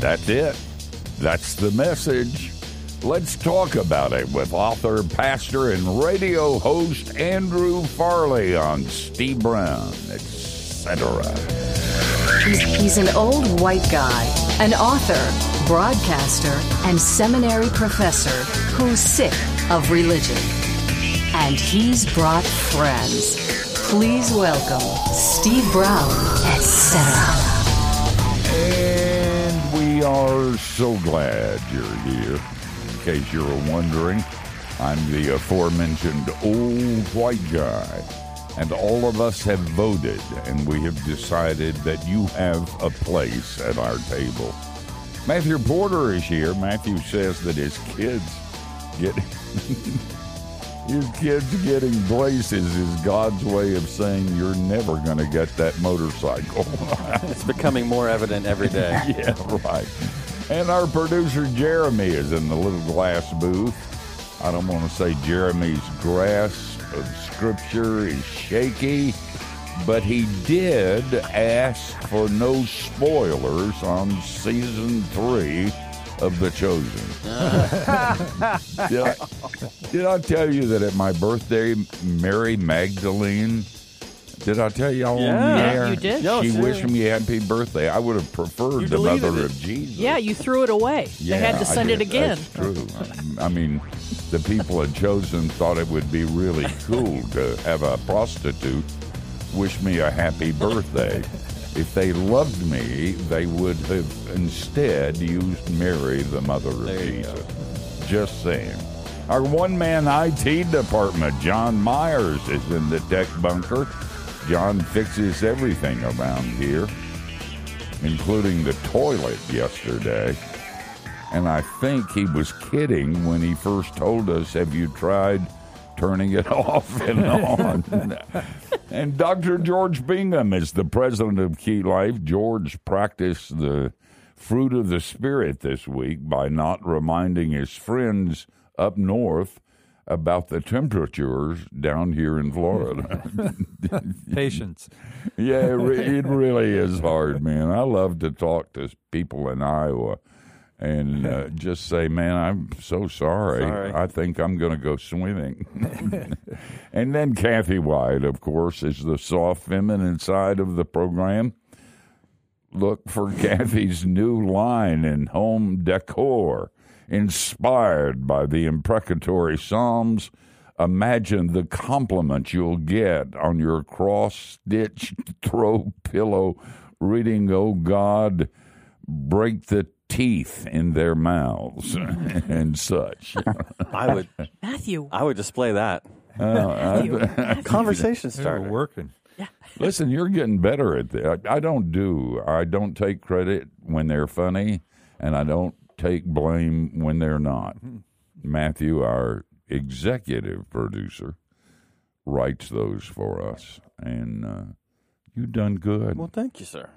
That's it. That's the message. Let's talk about it with author, pastor, and radio host Andrew Farley on Steve Brown, etc. He's, an old white guy, an author, broadcaster, and seminary professor who's sick of religion. And he's brought friends. Please welcome Steve Brown, etc. We are so glad you're here. In case you were wondering, I'm the aforementioned old white guy. And all of us have voted, and we have decided that you have a place at our table. Matthew Porter is here. Matthew says that his kids get. His kids getting braces is God's way of saying you're never going to get that motorcycle. It's becoming more evident every day. yeah, right. And our producer Jeremy is in the little glass booth. I don't want to say Jeremy's grasp of scripture is shaky, but he did ask for no spoilers on season three of The Chosen. did, I, did I tell you that at my birthday, Mary Magdalene? Did I tell y'all on Yeah. the Yeah, you did. No, she sure. wished me a happy birthday. I would have preferred You the mother it. of Jesus. Yeah, you threw it away. they had to send it again. That's true. I mean, the people at Chosen thought it would be really cool to have a prostitute wish me a happy birthday. If they loved me, they would have instead used Mary, the mother of There Jesus. Just saying. Our one man IT department, John Myers, is in the tech bunker. John fixes everything around here, including the toilet yesterday. And I think he was kidding when he first told us, Have you tried turning it off and on? and Dr. George Bingham is the president of Key Life. George practiced the fruit of the Spirit this week by not reminding his friends up north about the temperatures down here in Florida. Patience. Yeah, it, re- it really is hard, man. I love to talk to people in Iowa and uh, just say, man, I'm so sorry. Sorry. I think I'm going to go swimming. and then Kathy White, of course, is the soft, feminine side of the program. Look for Kathy's new line in home decor, inspired by the imprecatory Psalms. Imagine the compliments you'll get on your cross stitch throw pillow, reading, Oh God, break the teeth in their mouths and such. I would Matthew, I would display that. Matthew, Matthew. Conversation They're starter. working. Listen, you're getting better at that. I don't do. I don't take credit when they're funny, and I don't take blame when they're not. Matthew, our executive producer, writes those for us, and uh, you've done good. Well, thank you, sir.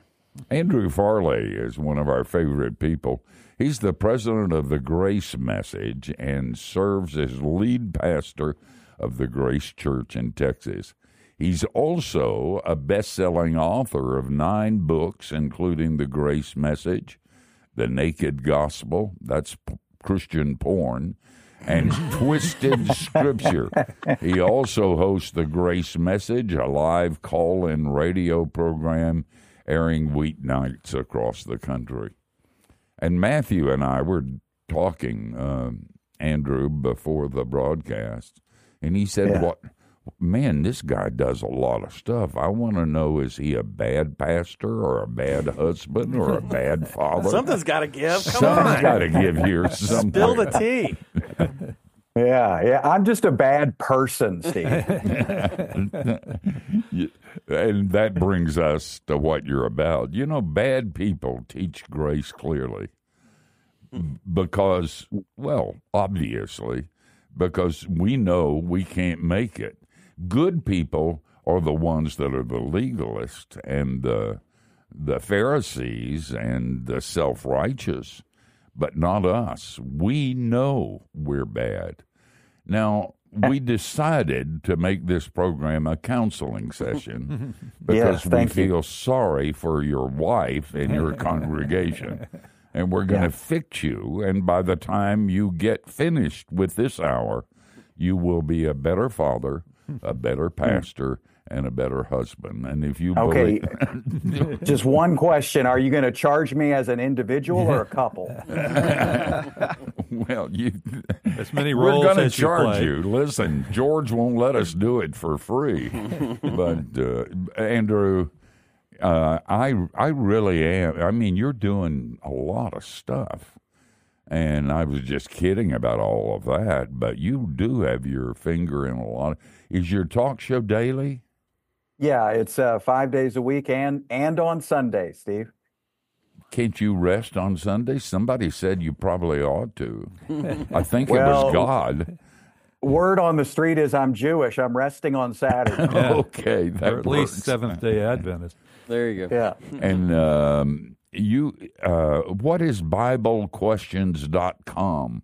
Andrew Farley is one of our favorite people. He's the president of the Grace Message and serves as lead pastor of the Grace Church in Texas. He's also a best selling author of nine books, including The Grace Message, The Naked Gospel, that's p- Christian porn, and Twisted Scripture. He also hosts The Grace Message, a live call in radio program airing weeknights across the country. And Matthew and I were talking, um, Andrew, before the broadcast, and he said, Yeah. "What, man? This guy does a lot of stuff. I want to know: is he a bad pastor, or a bad husband, or a bad father? Something's got to give. Come Something's on. got to give here. Something. Spill the tea. Yeah, yeah. I'm just a bad person, Steve. and that brings us to what you're about. You know, bad people teach grace clearly because, well, obviously, because we know we can't make it. Good people are the ones that are the legalists and the the Pharisees and the self righteous, but not us. We know we're bad. Now, we decided to make this program a counseling session because Yes, we thank you. feel sorry for your wife and your congregation. and we're going to fix you. And by the time you get finished with this hour, you will be a better father, a better hmm. pastor, and a better husband. And if you Okay. believe, Just one question: Are you going to charge me as an individual or a couple? well, you. As many We're going to as you charge you. Listen, George won't let us do it for free. but uh, Andrew, uh, I I really am. I mean, you're doing a lot of stuff, and I was just kidding about all of that. But you do have your finger in a lot. Of, is your talk show daily? Yeah, it's uh, five days a week and and on Sunday, Steve. Can't you rest on Sunday? Somebody said you probably ought to. I think it was God. Word on the street is I'm Jewish. I'm resting on Saturday. Okay, that or at least. Seventh Day Adventist. There you go. yeah. And um, you, uh, what is BibleQuestions.com?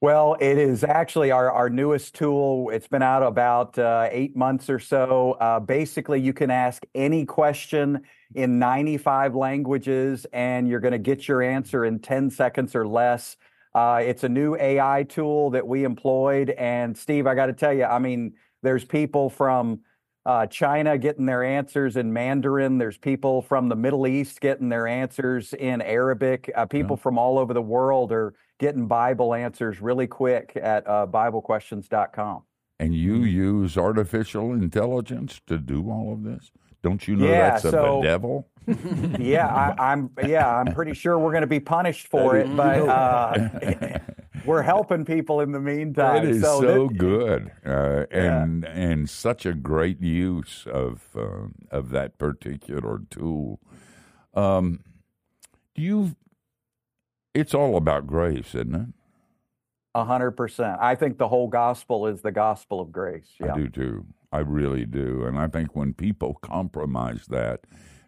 Well, it is actually our, our newest tool. It's been out about uh, eight months or so. Uh, basically, you can ask any question in 95 languages, and you're going to get your answer in 10 seconds or less. Uh, it's a new AI tool that we employed. And Steve, I got to tell you, I mean, there's people from uh, China getting their answers in Mandarin. There's people from the Middle East getting their answers in Arabic. Uh, people from all over the world are getting Bible answers really quick at uh, BibleQuestions.com. And you use artificial intelligence to do all of this? Don't you know Yeah, that's of so- the devil? Yeah, I, I'm. Yeah, I'm pretty sure we're going to be punished for it, but uh, we're helping people in the meantime. That is so so, that- good, uh, and and such a great use of uh, of that particular tool. Um, do you? It's all about grace, isn't it? A hundred percent. I think the whole gospel is the gospel of grace. Yeah. I do too. I really do. And I think when people compromise that,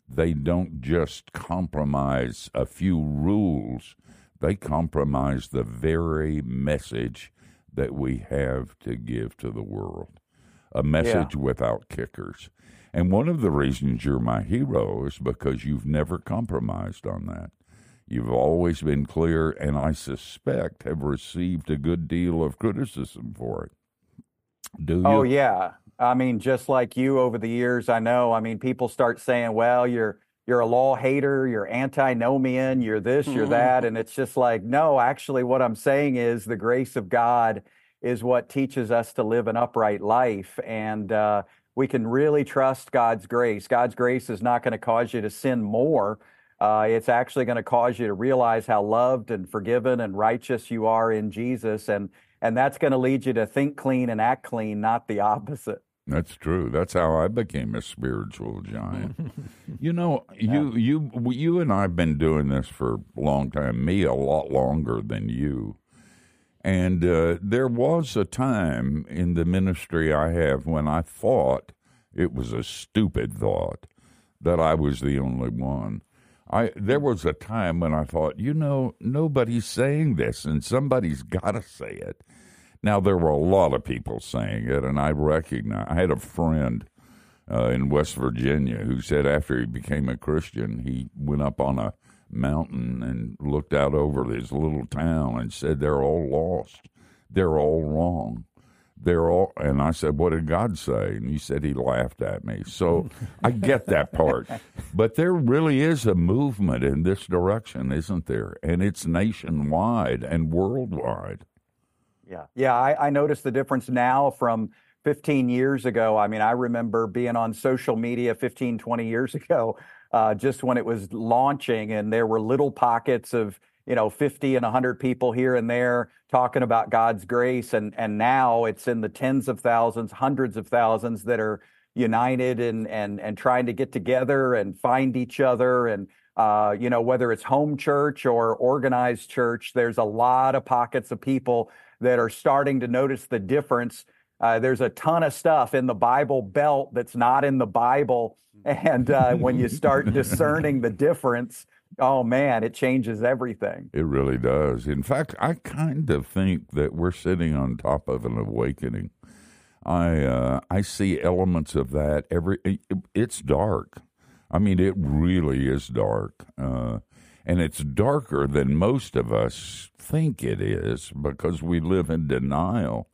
they don't just compromise a few rules, they compromise the very message that we have to give to the world. A message without kickers. And one of the reasons you're my hero is because you've never compromised on that. You've always been clear, and I suspect have received a good deal of criticism for it. Do you? Oh yeah. I mean, just like you over the years, I know. I mean, people start saying, "Well, you're you're a law hater, you're antinomian, you're this, you're that," and it's just like, no. Actually, what I'm saying is the grace of God is what teaches us to live an upright life, and uh, we can really trust God's grace. God's grace is not going to cause you to sin more. Uh, it's actually going to cause you to realize how loved and forgiven and righteous you are in Jesus, and and that's going to lead you to think clean and act clean, not the opposite. That's true. That's how I became a spiritual giant. you know, you you you and I've been doing this for a long time. Me a lot longer than you. And uh, there was a time in the ministry I have when I thought it was a stupid thought that I was the only one. I there was a time when I thought, you know, nobody's saying this, and somebody's got to say it. Now there were a lot of people saying it, and I recognize. I had a friend uh, in West Virginia who said after he became a Christian, he went up on a mountain and looked out over this little town and said, "They're all lost. They're all wrong. They're all." And I said, "What did God say?" And he said he laughed at me. So I get that part, but there really is a movement in this direction, isn't there? And it's nationwide and worldwide. Yeah. Yeah. I, I noticed the difference now from 15 years ago. I mean, I remember being on social media 15, 20 years ago, uh, just when it was launching, and there were little pockets of, you know, 50 and 100 people here and there talking about God's grace. And, and now it's in the tens of thousands, hundreds of thousands that are united and, and, and trying to get together and find each other. And, uh, you know, whether it's home church or organized church, there's a lot of pockets of people that are starting to notice the difference. Uh, there's a ton of stuff in the Bible Belt that's not in the Bible. And uh, when you start discerning the difference, oh man, it changes everything. It really does. In fact, I kind of think that we're sitting on top of an awakening. I uh, I see elements of that every. it- It's dark. I mean, it really is dark, uh, And it's darker than most of us think it is because we live in denial.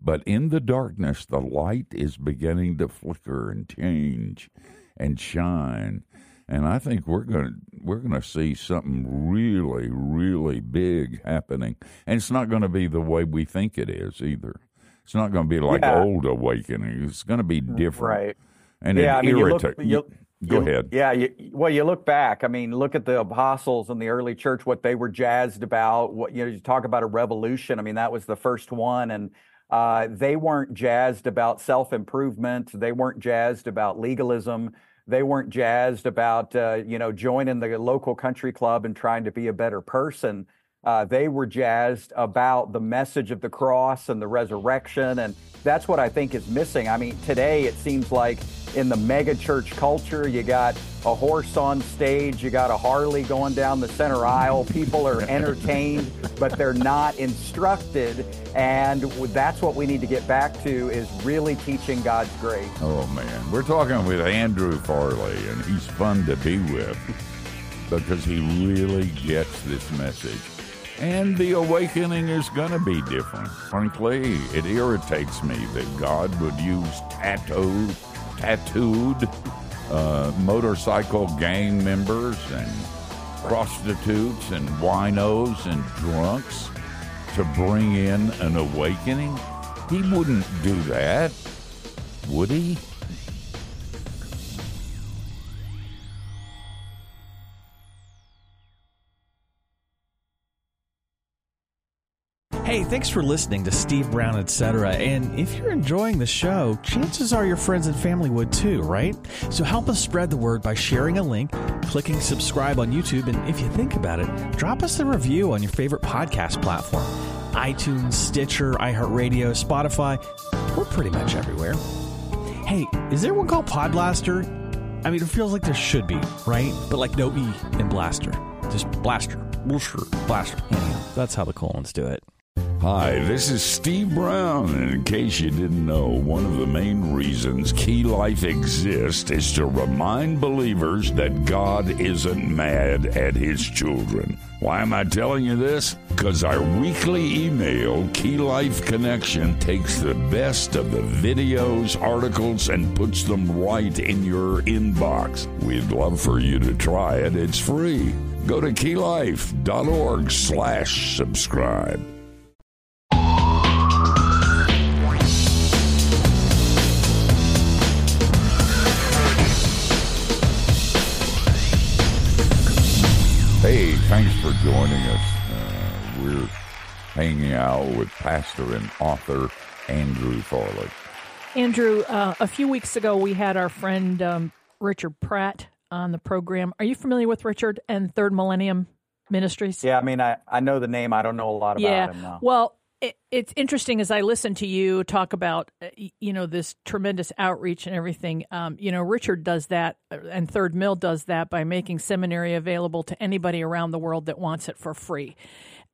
But in the darkness, the light is beginning to flicker and change and shine. And I think we're going to we're going to see something really, really big happening. And it's not going to be the way we think it is either. It's not going to be like Yeah. old awakening. It's going to be different. Right. And Yeah, it I mean, you look- irritates. you- Go ahead. Yeah, you, well, you look back. I mean, look at the apostles in the early church, what they were jazzed about. What you know, you talk about a revolution. I mean, that was the first one, and uh, they weren't jazzed about self improvement. They weren't jazzed about legalism. They weren't jazzed about uh, you know joining the local country club and trying to be a better person. Uh, they were jazzed about the message of the cross and the resurrection, and that's what I think is missing. I mean, today it seems like in the mega church culture, you got a horse on stage, you got a Harley going down the center aisle. People are entertained, but they're not instructed, and that's what we need to get back to is really teaching God's grace. Oh man, we're talking with Andrew Farley, and he's fun to be with because he really gets this message. And the awakening is going to be different. Frankly, it irritates me that God would use tattooed, tattooed uh, motorcycle gang members and prostitutes and winos and drunks to bring in an awakening. He wouldn't do that, would he? Hey, thanks for listening to Steve Brown, etc. And if you're enjoying the show, chances are your friends and family would too, right? So help us spread the word by sharing a link, clicking subscribe on YouTube, and if you think about it, drop us a review on your favorite podcast platform iTunes, Stitcher, iHeartRadio, Spotify. We're pretty much everywhere. Hey, is there one called Podblaster? I mean, it feels like there should be, right? But like no E in Blaster. Just Blaster. Blaster. That's how the colons do it. Hi, this is Steve Brown, and in case you didn't know, one of the main reasons Key Life exists is to remind believers that God isn't mad at His children. Why am I telling you this? Because our weekly email, Key Life Connection, takes the best of the videos, articles, and puts them right in your inbox. We'd love for you to try it. It's free. Go to keylife.org slash subscribe. Joining us. Uh, we're hanging out with pastor and author Andrew Farley. Andrew, uh, a few weeks ago, we had our friend um, Richard Pratt on the program. Are you familiar with Richard and Third Millennium Ministries? Yeah, I mean, I, I know the name. I don't know a lot about yeah. him. No. Well, it, it's interesting as I listen to you talk about, uh, you know, this tremendous outreach and everything. Um, you know, Richard does that, uh, and Third Mill does that by making seminary available to anybody around the world that wants it for free.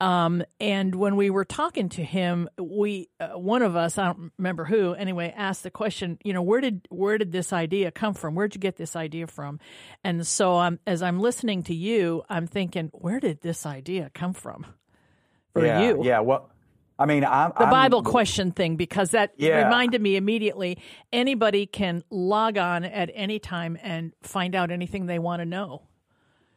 Um, and when we were talking to him, we uh, one of us, I don't remember who, anyway, asked the question, you know, where did where did this idea come from? Where'd you get this idea from? And so, um, as I'm listening to you, I'm thinking, where did this idea come from for yeah, you? Yeah, well, I mean, I'm the I'm- Bible question thing because that Yeah. reminded me immediately. Anybody can log on at any time and find out anything they want to know.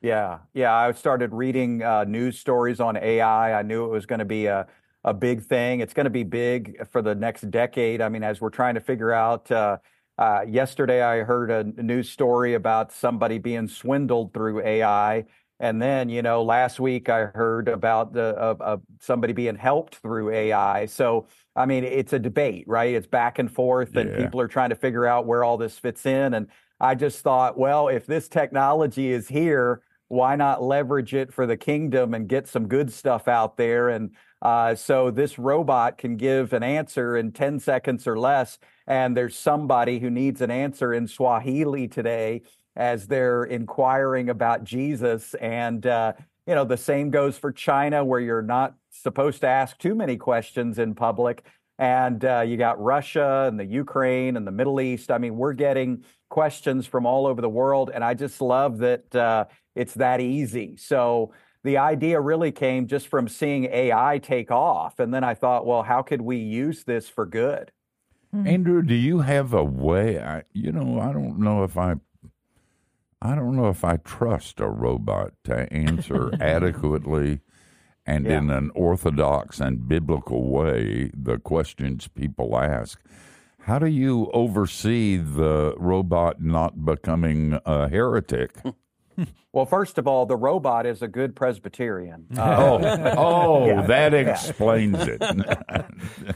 Yeah, yeah. I started reading uh, news stories on AI. I knew it was going to be a, a big thing. It's going to be big for the next decade. I mean, as we're trying to figure out, uh, uh, yesterday I heard a news story about somebody being swindled through AI. And then, you know, last week I heard about the uh, uh, somebody being helped through AI. So, I mean, it's a debate, right? It's back and forth, and Yeah. people are trying to figure out where all this fits in. And I just thought, well, if this technology is here, why not leverage it for the kingdom and get some good stuff out there? And uh, so this robot can give an answer in 10 seconds or less. And there's somebody who needs an answer in Swahili today as they're inquiring about Jesus. And, uh, you know, the same goes for China, where you're not supposed to ask too many questions in public. and uh, you got Russia and the Ukraine and the Middle East. I mean, we're getting questions from all over the world, and I just love that uh, it's that easy. So the idea really came just from seeing AI take off, and then I thought, well, how could we use this for good? Andrew, do you have a way? I, you know, I don't know if I, I don't know if I trust a robot to answer adequately and Yeah. in an orthodox and biblical way the questions people ask. How do you oversee the robot not becoming a heretic? Well, first of all, the robot is a good Presbyterian. Uh, oh, oh, Yeah. that Yeah. explains it.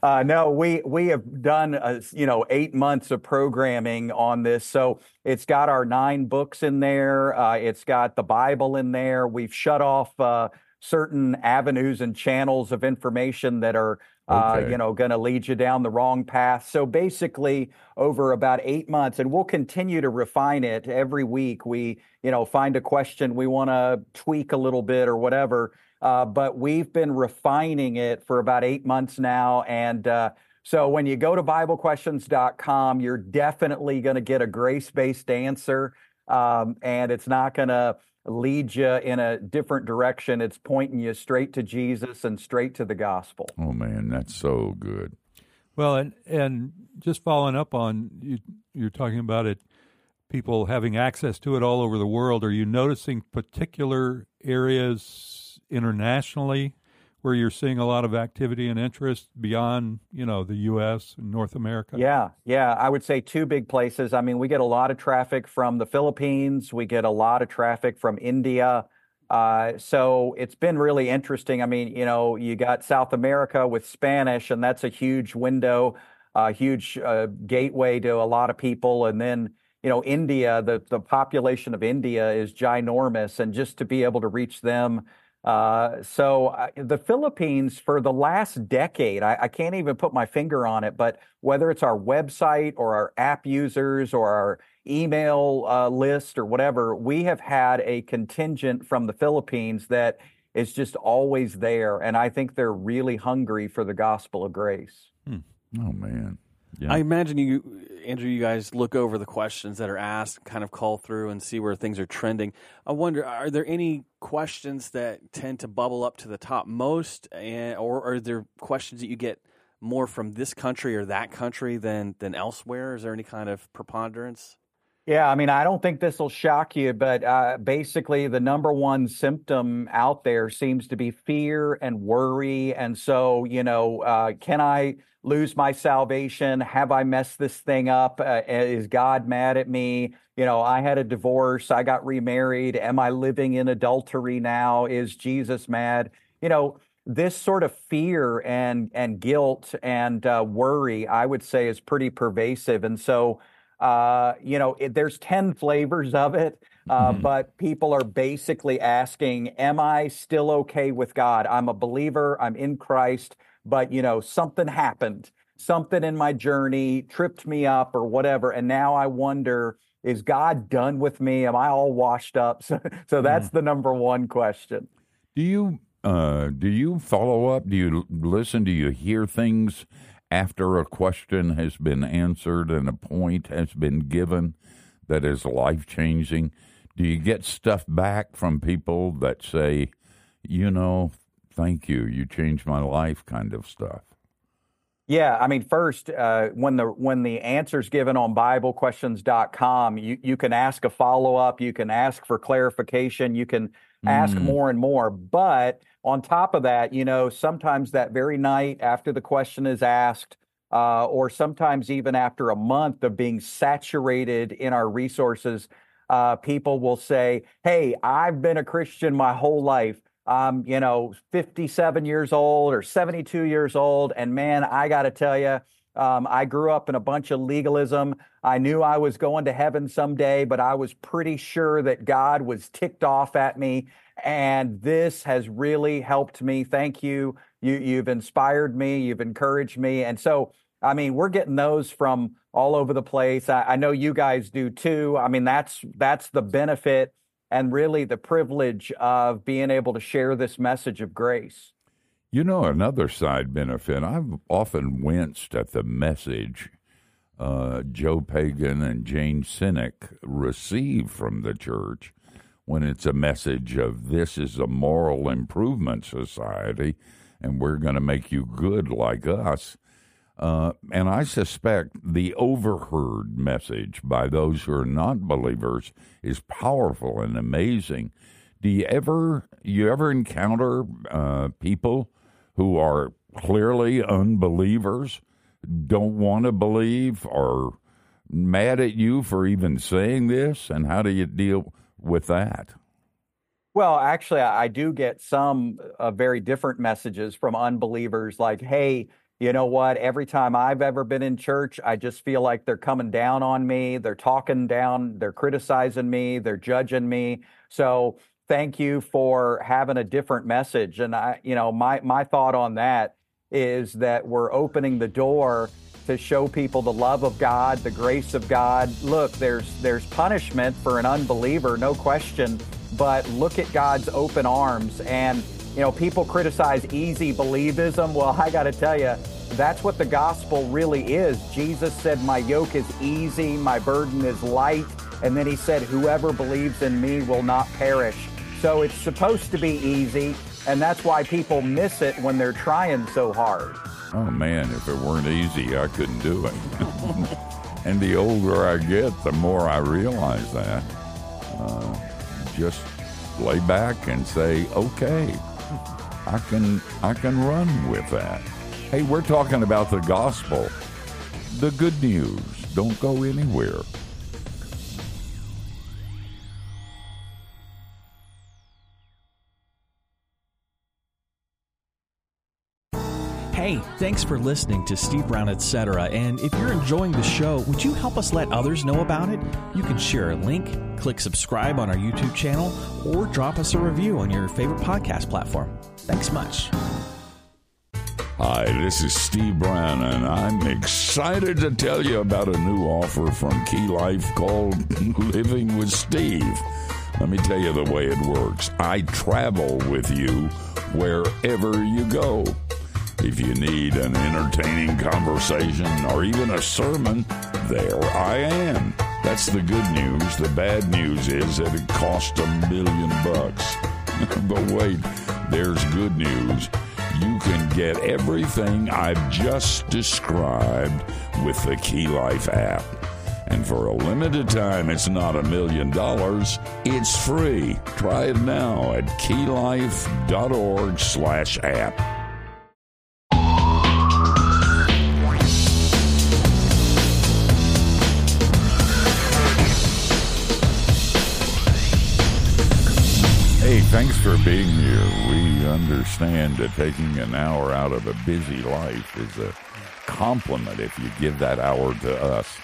Uh, no, we we have done uh, you know eight months of programming on this, so it's got our nine books in there. Uh, it's got the Bible in there. We've shut off uh, certain avenues and channels of information that are uh, you know going to lead you down the wrong path. So basically, over about eight months, and we'll continue to refine it every week. We you know find a question we want to tweak a little bit or whatever. Uh, but we've been refining it for about eight months now. And uh, so when you go to BibleQuestions.com, you're definitely going to get a grace based answer. Um, and it's not going to lead you in a different direction. It's pointing you straight to Jesus and straight to the gospel. oh man, that's so good. Well, and and just following up on you, you're talking about it, people having access to it all over the world. Are you noticing particular areas internationally where you're seeing a lot of activity and interest beyond, you know, the U.S. and North America? Yeah, yeah. I would say two big places. I mean, we get a lot of traffic from the Philippines, we get a lot of traffic from India. Uh, so it's been really interesting. I mean, you know, you got South America with Spanish, and that's a huge window, a huge uh, gateway to a lot of people. And then, you know, India, the, the population of India is ginormous, and just to be able to reach them. Uh, so uh, the Philippines, for the last decade, I, I can't even put my finger on it, but whether it's our website or our app users or our email uh, list or whatever, we have had a contingent from the Philippines that is just always there. And I think they're really hungry for the gospel of grace. Oh man, yeah. I imagine you, Andrew, you guys look over the questions that are asked, kind of call through and see where things are trending. I wonder, are there any questions that tend to bubble up to the top most, and, or are there questions that you get more from this country or that country than than elsewhere? Is there any kind of preponderance? Yeah, I mean, I don't think this will shock you, but uh, basically, the number one symptom out there seems to be fear and worry. And so, you know, uh, can I lose my salvation? Have I messed this thing up? Uh, is God mad at me? You know, I had a divorce, I got remarried. Am I living in adultery now? Is Jesus mad? You know, this sort of fear and and guilt and uh, worry, I would say, is pretty pervasive. And so, uh, you know, it, there's 10 flavors of it, uh, but people are basically asking, Am I still okay with God? I'm a believer, I'm in Christ, but, you know, something happened, something in my journey tripped me up or whatever. And now I wonder, is God done with me? Am I all washed up? So, so that's the number one question. Do you uh, do you follow up? Do you listen? Do you hear things after a question has been answered and a point has been given that is life changing? Do you get stuff back from people that say, you know, thank you, you changed my life, kind of stuff? Yeah, I mean, first, uh, when the when the answer's given on BibleQuestions.com, you you can ask a follow up, you can ask for clarification, you can ask Mm. more and more. But on top of that, you know, sometimes that very night after the question is asked, uh, or sometimes even after a month of being saturated in our resources, uh, people will say, "Hey, I've been a Christian my whole life." I'm, you know, 57 years old or 72 years old. And man, I got to tell you, um, I grew up in a bunch of legalism. I knew I was going to heaven someday, but I was pretty sure that God was ticked off at me. And this has really helped me. Thank you. You you've inspired me. You've encouraged me. And so, I mean, we're getting those from all over the place. I, I know you guys do too. I mean, that's that's the benefit and really the privilege of being able to share this message of grace. You know, another side benefit, I've often winced at the message uh, Joe Pagan and Jane Cynic receive from the church when it's a message of this is a moral improvement society and we're going to make you good like us. Uh, and I suspect the overheard message by those who are not believers is powerful and amazing. Do you ever you ever encounter uh, people who are clearly unbelievers, don't want to believe, or mad at you for even saying this? And how do you deal with that? Well, actually, I do get some uh, very different messages from unbelievers like, hey, you know what? Every time I've ever been in church, I just feel like they're coming down on me. They're talking down, they're criticizing me, they're judging me. So thank you for having a different message. And I, you know, my my thought on that is that we're opening the door to show people the love of God, the grace of God. Look, there's there's punishment for an unbeliever, no question, but look at God's open arms and you know, people criticize easy believism. Well, I got to tell you, that's what the gospel really is. Jesus said, My yoke is easy, my burden is light. And then he said, Whoever believes in me will not perish. So it's supposed to be easy, and that's why people miss it when they're trying so hard. Oh man, if it weren't easy, I couldn't do it. and the older I get, the more I realize that. Uh, just lay back and say, okay, I can I can run with that. Hey, we're talking about the gospel, the good news. Don't go anywhere. Hey, thanks for listening to Steve Brown, etc. And if you're enjoying the show, would you help us let others know about it? You can share a link, click subscribe on our YouTube channel, or drop us a review on your favorite podcast platform. Thanks much. Hi, this is Steve Brown, and I'm excited to tell you about a new offer from Key Life called Living with Steve. Let me tell you the way it works. I travel with you wherever you go. If you need an entertaining conversation or even a sermon, there I am. That's the good news. The bad news is that it cost a million bucks. but wait, there's good news. You can get everything I've just described with the Key Life app. And for a limited time, it's not a million dollars. It's free. Try it now at keylife.org slash app. Thanks for being here. We understand that taking an hour out of a busy life is a compliment if you give that hour to us,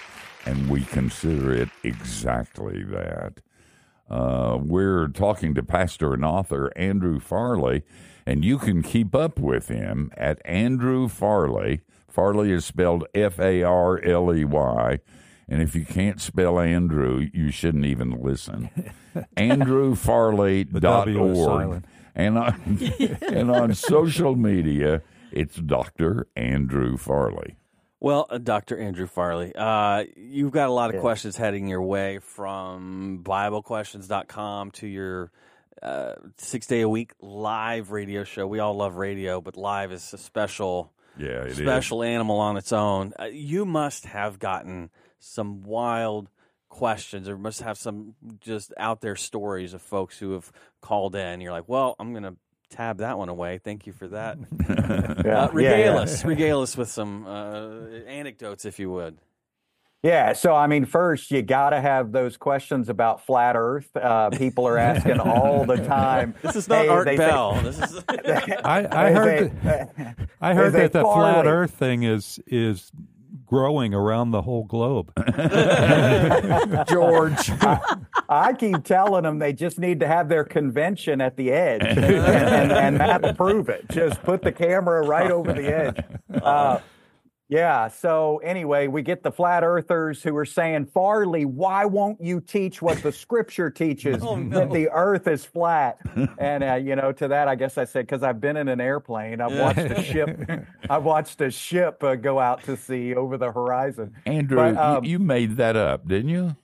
and we consider it exactly that. Uh, we're talking to pastor and author Andrew Farley, and you can keep up with him at Andrew Farley. Farley is spelled F A R L E Y. And if you can't spell Andrew, you shouldn't even listen. AndrewFarley.org. And on, and on social media, it's Dr. Andrew Farley. Well, uh, Dr. Andrew Farley, uh, you've got a lot of yeah. questions heading your way from BibleQuestions.com to your uh, six day a week live radio show. We all love radio, but live is a special, yeah, special is. animal on its own. Uh, you must have gotten some wild questions or must have some just out there stories of folks who have called in. You're like, well, I'm going to tab that one away. Thank you for that. yeah, uh, regale yeah, us, yeah. regale us with some uh, anecdotes, if you would. Yeah, so I mean, first you got to have those questions about flat Earth. Uh, people are asking all the time. This is not hey, Art Bell. Say, this is. I, I heard. Say, that, I heard that the flat Earth thing is is growing around the whole globe. George. I, I, keep telling them they just need to have their convention at the edge, and, and, and that'll prove it. Just put the camera right over the edge. Uh, Yeah. So anyway, we get the flat earthers who are saying, Farley, why won't you teach what the scripture teaches Oh, no. that the earth is flat? and uh, you know, to that, I guess I said because I've been in an airplane, I've watched a ship, I've watched a ship uh, go out to sea over the horizon. Andrew, But, you- um, you, made that up, didn't you?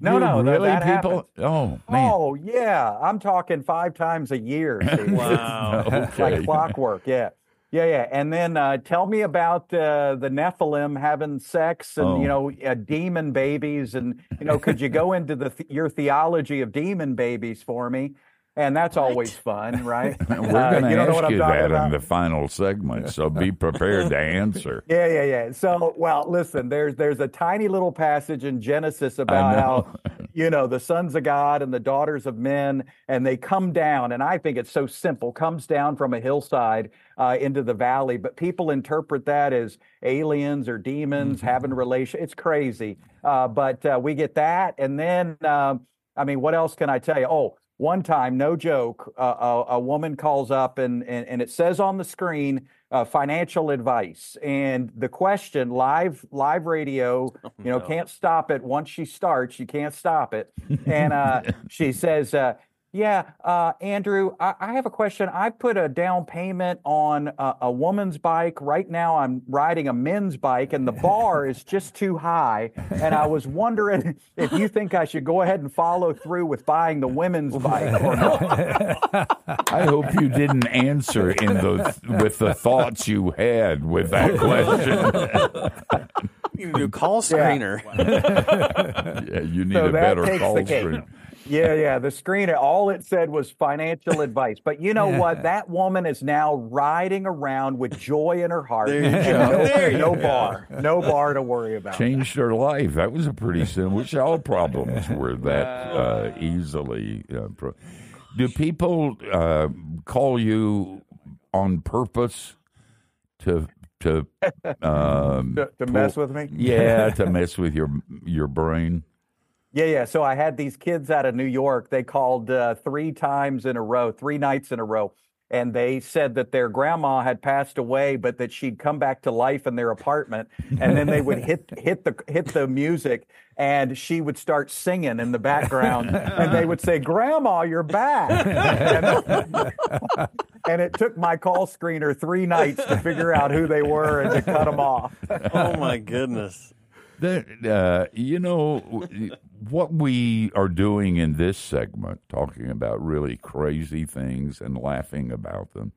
No, You no, no, really, that people. Oh man, Oh yeah, I'm talking five times a year. Wow. It's okay. like clockwork. Yeah. Yeah, yeah, and then uh, tell me about uh, the Nephilim having sex and Oh. you know uh, demon babies and you know could you go into the th- your theology of demon babies for me? And that's always fun, right? We're Uh, going to you don't know what ask you that about? in the final segment, so be prepared to answer. Yeah, yeah, yeah. So, well, listen, there's there's a tiny little passage in Genesis about how, you know, the sons of God and the daughters of men, and they come down, and I think it's so simple, comes down from a hillside uh, into the valley, but people interpret that as aliens or demons having relation. It's crazy, uh, but uh, we get that, and then, um, I mean, what else can I tell you? Oh. One time, no joke, uh, a, a woman calls up and, and, and it says on the screen, uh, financial advice. And the question, live live radio, you know, no. can't stop it. Once she starts, you can't stop it. And uh, she says, uh, "Yeah, uh, Andrew, I, I have a question. I put a down payment on a, a woman's bike. Right now, I'm riding a men's bike, and the bar is just too high. And I was wondering if you think I should go ahead and follow through with buying the women's bike or not." I hope you didn't answer in the with the thoughts you had with that question. You need a new call screener. Yeah, you need So a better call the cake. screen. Yeah, yeah. The screen, all it said was financial advice. But you know what? That woman is now riding around with joy in her heart. There you and go. No, There you no go. bar. No bar to worry about. Changed her life. That was a pretty simple. Which all problems were that uh, easily. Uh, pro- Do people uh, call you on purpose to to um, To, to mess with me? yeah to mess with your your brain? Yeah, yeah. So I had these kids out of New York. They called uh, three times in a row, three nights in a row. And they said that their grandma had passed away, but that she'd come back to life in their apartment. And then they would hit hit the hit the music, and she would start singing in the background. And they would say, "Grandma, you're back." And, and it took my call screener three nights to figure out who they were and to cut them off. Oh my goodness. That uh, you know what we are doing in this segment, talking about really crazy things and laughing about them,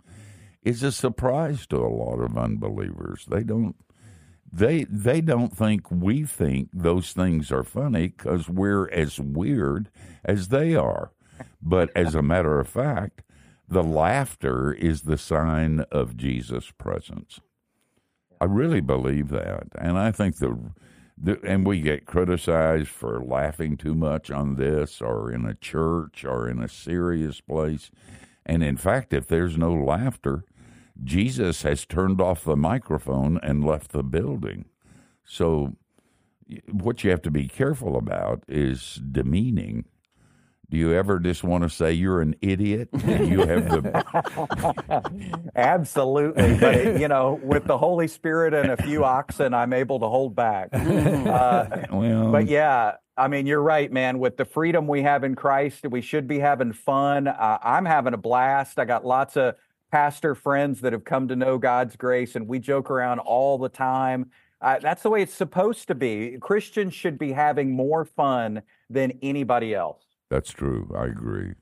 is a surprise to a lot of unbelievers. They don't they they don't think we think those things are funny because we're as weird as they are. But as a matter of fact, the laughter is the sign of Jesus' presence. I really believe that, and I think the, and we get criticized for laughing too much on this, or in a church, or in a serious place. And in fact, if there's no laughter, Jesus has turned off the microphone and left the building. So, what you have to be careful about is demeaning. Do you ever just want to say you're an idiot? And you have the Absolutely. But, it, you know, with the Holy Spirit and a few oxen, I'm able to hold back. Uh, well, but yeah, I mean, you're right, man. With the freedom we have in Christ, we should be having fun. Uh, I'm having a blast. I got lots of pastor friends that have come to know God's grace, and we joke around all the time. Uh, that's the way it's supposed to be. Christians should be having more fun than anybody else. That's true. I agree.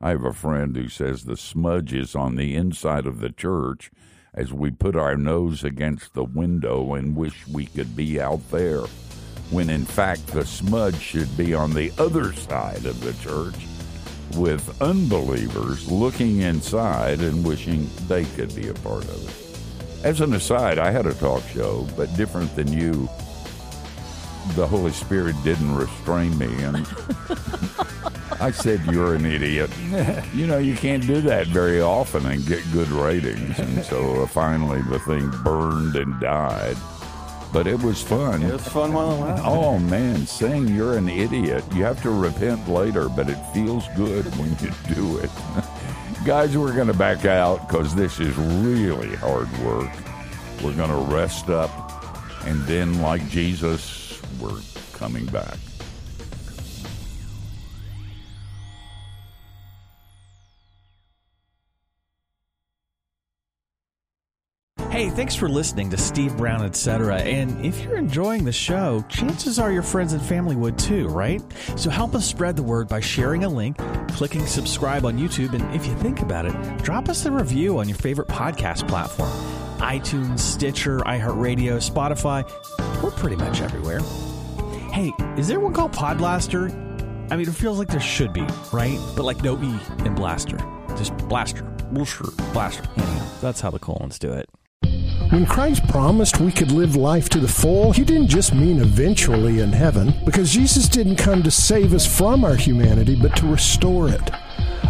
I have a friend who says the smudge is on the inside of the church as we put our nose against the window and wish we could be out there, when in fact the smudge should be on the other side of the church with unbelievers looking inside and wishing they could be a part of it. As an aside, I had a talk show, but different than you, the Holy Spirit didn't restrain me and I said you're an idiot. You know, you can't do that very often and get good ratings. And so uh, finally the thing burned and died. But it was fun. It was fun while it lasted. Oh man, saying you're an idiot. You have to repent later, but it feels good when you do it. Guys, we're going to back out because this is really hard work. We're going to rest up And then, like Jesus, we're coming back. Hey, thanks for listening to Steve Brown, etc. And if you're enjoying the show, chances are your friends and family would too, right? So help us spread the word by sharing a link, clicking subscribe on YouTube, and if you think about it, drop us a review on your favorite podcast platform iTunes, Stitcher, iHeartRadio, Spotify. We're pretty much everywhere. Hey, is there one called Podblaster? I mean, it feels like there should be, right? But like no E in Blaster. Just Blaster. Blaster. Blaster. Anyhow, that's how the colons do it. When Christ promised we could live life to the full, he didn't just mean eventually in heaven, because Jesus didn't come to save us from our humanity, but to restore it.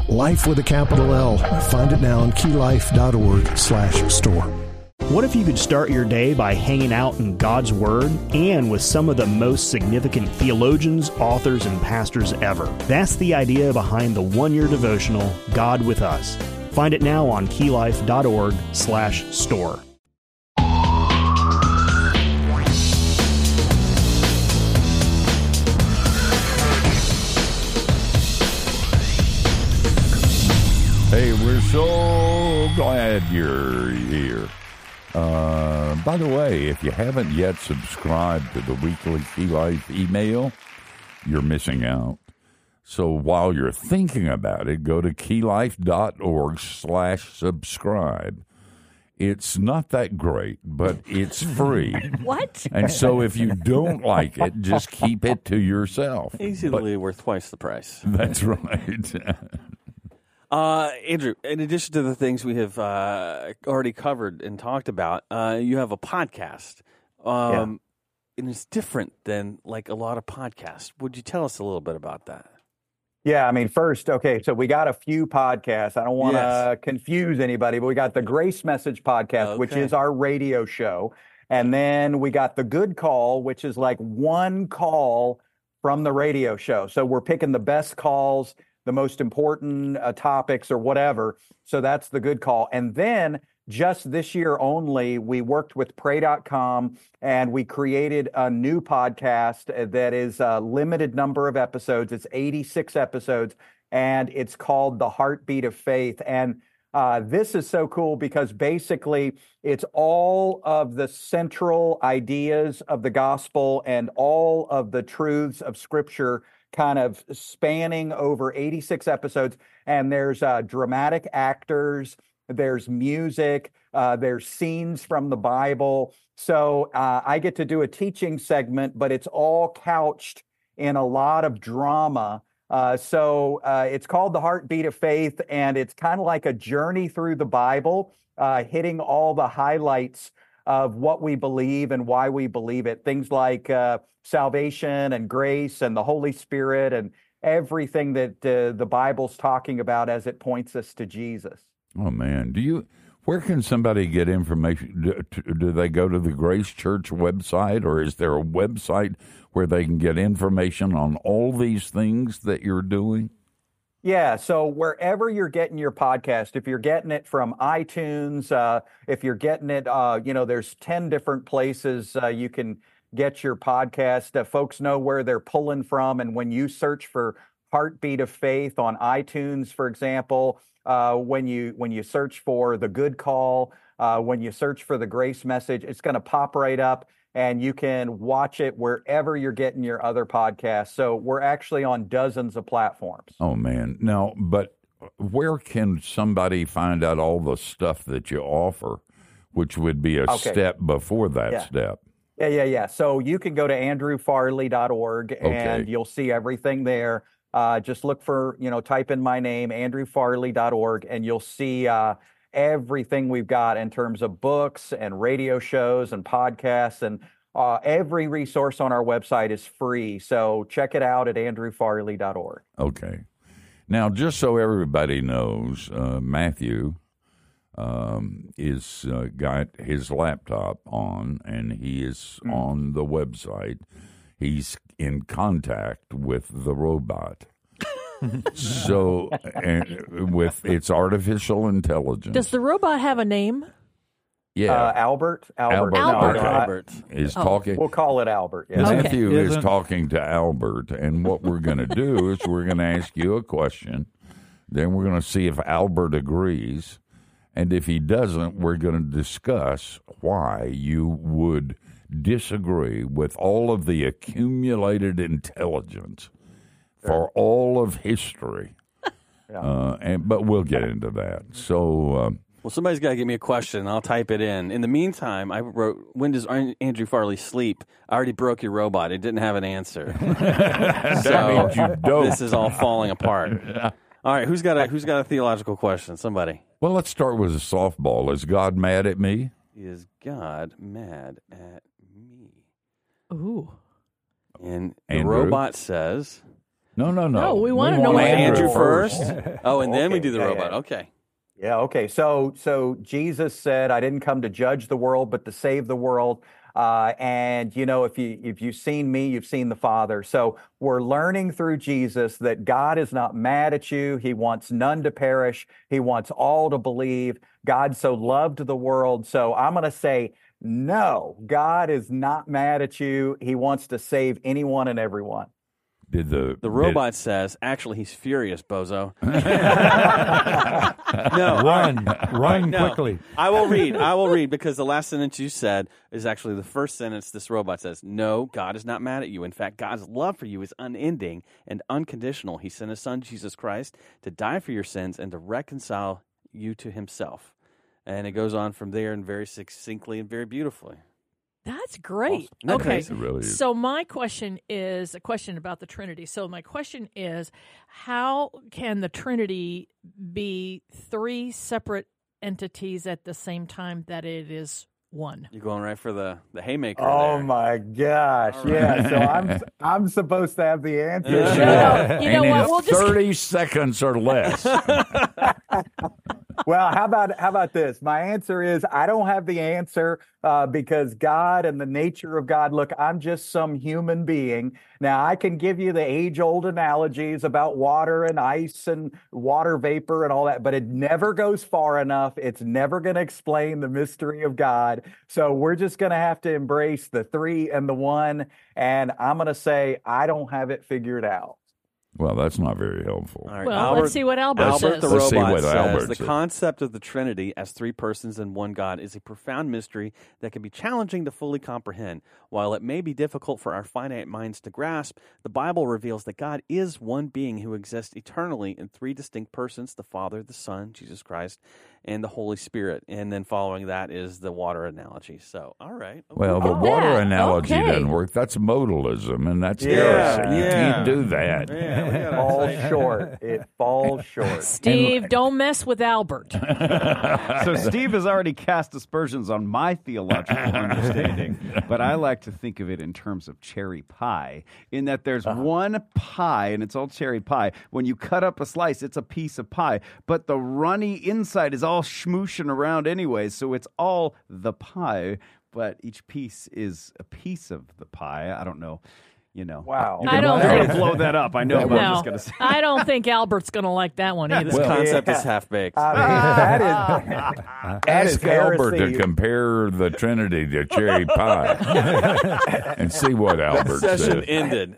Life with a capital L. Find it now on keylife.org slash store. What if you could start your day by hanging out in God's Word and with some of the most significant theologians, authors, and pastors ever? That's the idea behind the one-year devotional, God with Us. Find it now on keylife.org slash store. Hey, we're so glad you're here. Uh, by the way, if you haven't yet subscribed to the weekly Key Life email, you're missing out. So while you're thinking about it, go to keylife.org slash subscribe. It's not that great, but it's free. What? And so if you don't like it, just keep it to yourself. Easily worth twice the price. That's right. Uh, Andrew, in addition to the things we have uh, already covered and talked about, uh, you have a podcast. Um, And it's different than like a lot of podcasts. Would you tell us a little bit about that? Yeah, I mean, first, okay, so we got a few podcasts. I don't want to Yes. confuse anybody, but we got the Grace Message podcast, which is our radio show. And then we got the Good Call, which is like one call from the radio show. So we're picking the best calls, the most important uh, topics or whatever. So that's the Good Call. And then just this year only, we worked with pray.com and we created a new podcast uh, that is a limited number of episodes. It's 86 episodes and it's called The Heartbeat of Faith. And uh, this is so cool because basically it's all of the central ideas of the gospel and all of the truths of scripture kind of spanning over 86 episodes. And there's uh, dramatic actors, there's music, uh, there's scenes from the Bible. So uh, I get to do a teaching segment, but it's all couched in a lot of drama. Uh, so uh, it's called The Heartbeat of Faith, and it's kind of like a journey through the Bible, uh, hitting all the highlights of what we believe and why we believe it. Things like uh, salvation and grace and the Holy Spirit and everything that uh, the Bible's talking about as it points us to Jesus. Oh man, do you? Where can somebody get information? Do, do they go to the Grace Church website, or is there a website where they can get information on all these things that you're doing? Yeah, so wherever you're getting your podcast, if you're getting it from iTunes, uh, if you're getting it, uh, you know, there's 10 different places uh, you can get your podcast. Uh, folks know where they're pulling from. And when you search for Heartbeat of Faith on iTunes, for example, uh, when you when you search for the Good Call, uh, when you search for the Grace Message, it's going to pop right up, and you can watch it wherever you're getting your other podcasts. So we're actually on dozens of platforms. Oh man, now, but where can somebody find out all the stuff that you offer, which would be a Okay. step before that Yeah. step? Yeah, yeah, yeah. So you can go to andrewfarley.org and Okay. you'll see everything there. Uh, just look for, you know, type in my name, andrewfarley.org, and you'll see uh, everything we've got in terms of books and radio shows and podcasts. And uh, every resource on our website is free. So check it out at andrewfarley.org. Okay. Now, just so everybody knows, uh, Matthew um, is uh, got his laptop on, and he is on the website. He's in contact with the robot. So, and with its artificial intelligence. Does the robot have a name? Yeah. Uh, Albert. Albert. Albert, No, Albert. don't- Albert. is Oh. talking. we'll call it Albert. Yeah. Okay. Matthew is Isn't- talking to Albert, and what we're going to do is we're going to ask you a question. Then we're going to see if Albert agrees, and if he doesn't, we're going to discuss why you would disagree with all of the accumulated intelligence for all of history. Uh, and but we'll get into that. So. Um, Well, somebody's got to give me a question. and I'll type it in. In the meantime, I wrote, "When does Andrew Farley sleep?" I already broke your robot. It didn't have an answer. so means you don't. this is all falling apart. All right, who's got a who's got a theological question? Somebody. well, let's start with a softball. Is God mad at me? Is God mad at me? Ooh. And the Andrew? robot says, No, no, no. No, we wanna know want what Andrew first. oh, and then we do the yeah, robot. yeah. Okay. Yeah, okay. So so Jesus said, I didn't come to judge the world, but to save the world. Uh, and you know, if you if you've seen me, you've seen the Father. So we're learning through Jesus that God is not mad at you. He wants none to perish. He wants all to believe. God so loved the world. So I'm going to say, no, God is not mad at you. He wants to save anyone and everyone. Did the The robot says, actually, he's furious, bozo. No, Run, run No. quickly. I will read. I will read because the last sentence you said is actually the first sentence this robot says. No, God is not mad at you. In fact, God's love for you is unending and unconditional. He sent his son, Jesus Christ, to die for your sins and to reconcile you to himself. And it goes on from there and very succinctly and very beautifully. That's great. Isn't that okay. crazy? Really is. So my question is a question about the Trinity. So my question is how can the Trinity be three separate entities at the same time that it is one? You're going right for the, the haymaker. Oh there. my gosh. All Yeah. So I'm I'm supposed to have the answer. Yeah. No, no, you know what? We'll just 30 seconds or less. well, how about how about this? My answer is I don't have the answer uh, because God and the nature of God. Look, I'm just some human being. Now I can give you the age-old analogies about water and ice and water vapor and all that, but it never goes far enough. It's never going to explain the mystery of God. So we're just going to have to embrace the three and the one. And I'm going to say I don't have it figured out. Well, that's not very helpful. All right, well, Albert- let's see what Albert, Albert says. the Let's see robot what says Albert the says. concept of the Trinity as three persons and one God is a profound mystery that can be challenging to fully comprehend. While it may be difficult for our finite minds to grasp, the Bible reveals that God is one being who exists eternally in three distinct persons: the Father, the Son, Jesus Christ, and the Holy Spirit. And then following that is the water analogy. So, all right. Well, the Oh, water yeah, analogy okay. doesn't work. That's modalism, and that's Yeah, heresy. You can't do that. Yeah, we gotta Falls short. It falls short. Steve, don't mess with Albert. so Steve has already cast aspersions on my theological understanding, but I like to think of it in terms of cherry pie, in that there's uh-huh. one pie and it's all cherry pie. When you cut up a slice, it's a piece of pie, but the runny inside is all smooshing around anyway, so it's all the pie, but each piece is a piece of the pie. I don't know. You know, Wow. You're I gonna, don't you're gonna think- blow that up. I know. but I'm no, just gonna say. I don't think Albert's going to like that one either. This Well, concept yeah. is half baked. I mean, that is that is Ask Albert to compare the Trinity to cherry pie and see what Albert Session says. ended.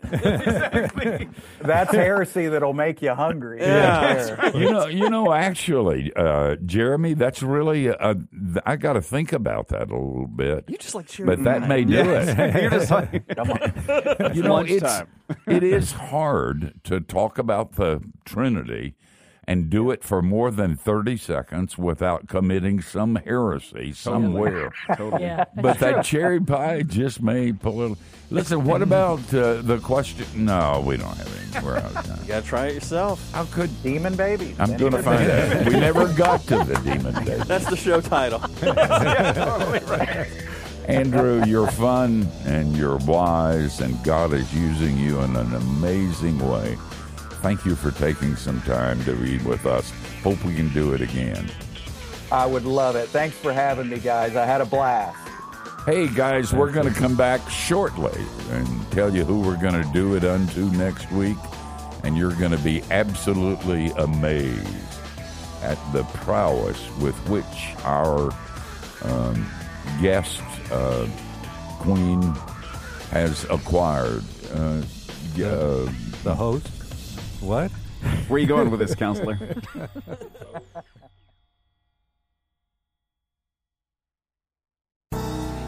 That's heresy that'll make you hungry. Yeah. You know, you know. Actually, uh, Jeremy, that's really. Uh, I got to think about that a little bit. You just like cherry but that may do it. You're just like, you know, it's, lunchtime. it is hard to talk about the Trinity and do it for more than 30 seconds without committing some heresy somewhere. Yeah, But that cherry pie just may pull it. Listen, what about uh, the question? No, we don't have any. We're out of time. You gotta try it yourself. How could. Demon Baby. I'm going to find out. We never got to the demon Baby. That's the show title. Andrew, you're fun and you're wise, and God is using you in an amazing way. Thank you for taking some time to read with us. Hope we can do it again. I would love it. Thanks for having me, guys. I had a blast. Hey, guys, we're going to come back shortly and tell you who we're going to do it unto next week, and you're going to be absolutely amazed at the prowess with which our um, guest uh, Queen has acquired. Uh, uh, The host? What? Where are you going with this, counselor?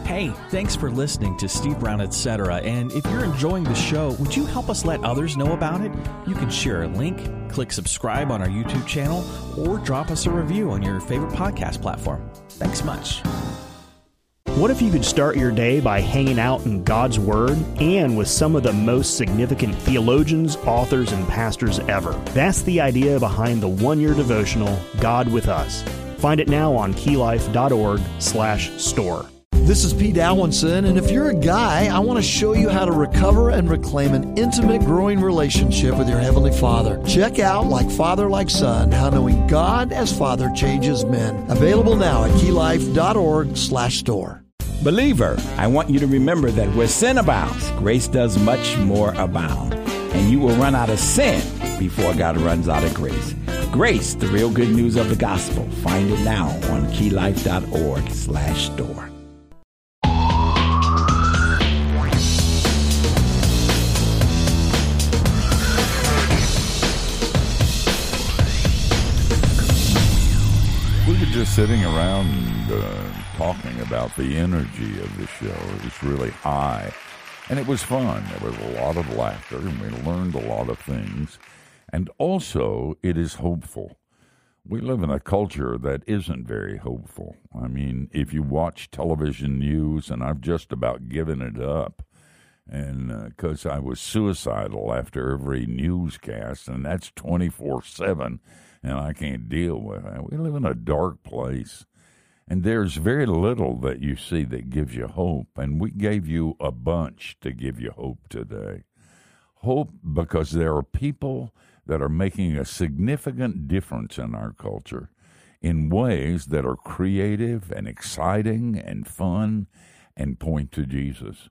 Hey, thanks for listening to Steve Brown, etc. And if you're enjoying the show, would you help us let others know about it? You can share a link, click subscribe on our YouTube channel, or drop us a review on your favorite podcast platform. Thanks much. What if you could start your day by hanging out in God's Word and with some of the most significant theologians, authors, and pastors ever? That's the idea behind the one-year devotional, God with Us. Find it now on keylife.org slash store. This is Pete Alwinson, and if you're a guy, I want to show you how to recover and reclaim an intimate, growing relationship with your Heavenly Father. Check out Like Father, Like Son, How Knowing God as Father Changes Men. Available now at keylife.org slash store. Believer, I want you to remember that where sin abounds, grace does much more abound. And you will run out of sin before God runs out of grace. Grace, the real good news of the gospel. Find it now on keylife.org slash store. Sitting around uh, talking about the energy of the show. It was really high, and it was fun. There was a lot of laughter, and we learned a lot of things. And also, it is hopeful. We live in a culture that isn't very hopeful. I mean, if you watch television news, and I've just about given it up, and because I was suicidal after every newscast, and that's 24 7, and I can't deal with it. We live in a dark place, and there's very little that you see that gives you hope, and we gave you a bunch to give you hope today. Hope because there are people that are making a significant difference in our culture in ways that are creative and exciting and fun and point to Jesus.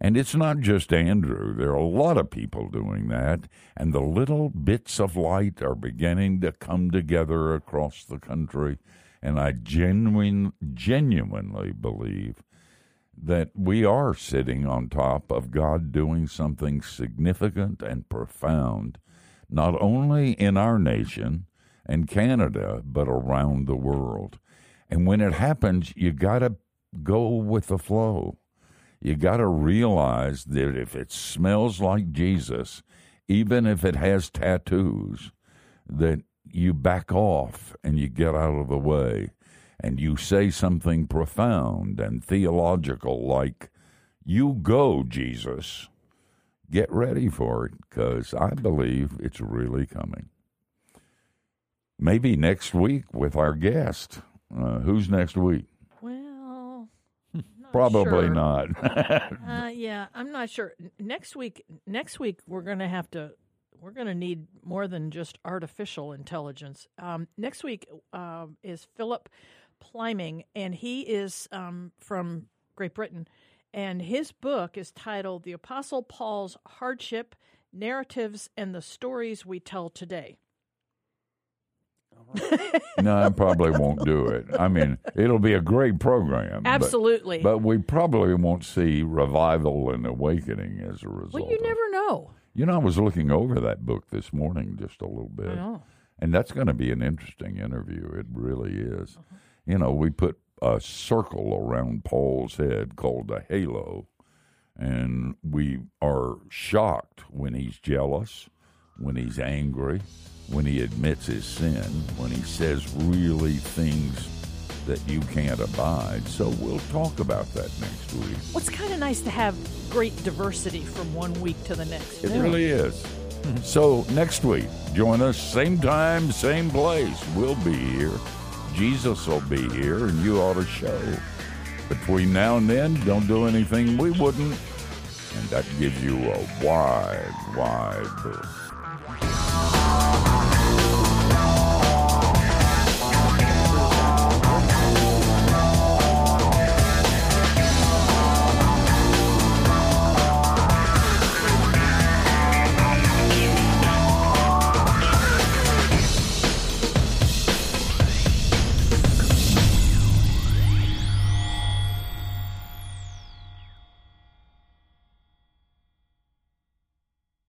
And it's not just Andrew. There are a lot of people doing that, and the little bits of light are beginning to come together across the country. And I genuine, genuinely believe that we are sitting on top of God doing something significant and profound, not only in our nation and Canada, but around the world. And when it happens, you got to go with the flow you got to realize that if it smells like Jesus, even if it has tattoos, that you back off and you get out of the way and you say something profound and theological like, You go, Jesus. Get ready for it because I believe it's really coming. Maybe next week with our guest. Uh, who's next week? Probably sure. not. uh, yeah, I'm not sure. Next week, next week we're going to have to. We're going to need more than just artificial intelligence. Um, next week um is Philip Plyming, and he is um, from Great Britain, and his book is titled "The Apostle Paul's Hardship Narratives and the Stories We Tell Today." no, I probably won't do it. I mean, it'll be a great program. but- Absolutely. But, we probably won't see revival and awakening as a result. well, you never know. You know, I was looking over that book this morning just a little bit. Know. And that's going to be an interesting interview. It really is. Uh-huh. You know, we put a circle around Paul's head called a halo, and we are shocked when he's jealous, when he's angry, when he admits his sin, when he says really things that you can't abide. So we'll talk about that next week. Well, it's kind of nice to have great diversity from one week to the next. It too. really is. So next week, join us, same time, same place. We'll be here. Jesus will be here, and you ought to show. Between now and then, don't do anything we wouldn't. And that gives you a wide, wide berth.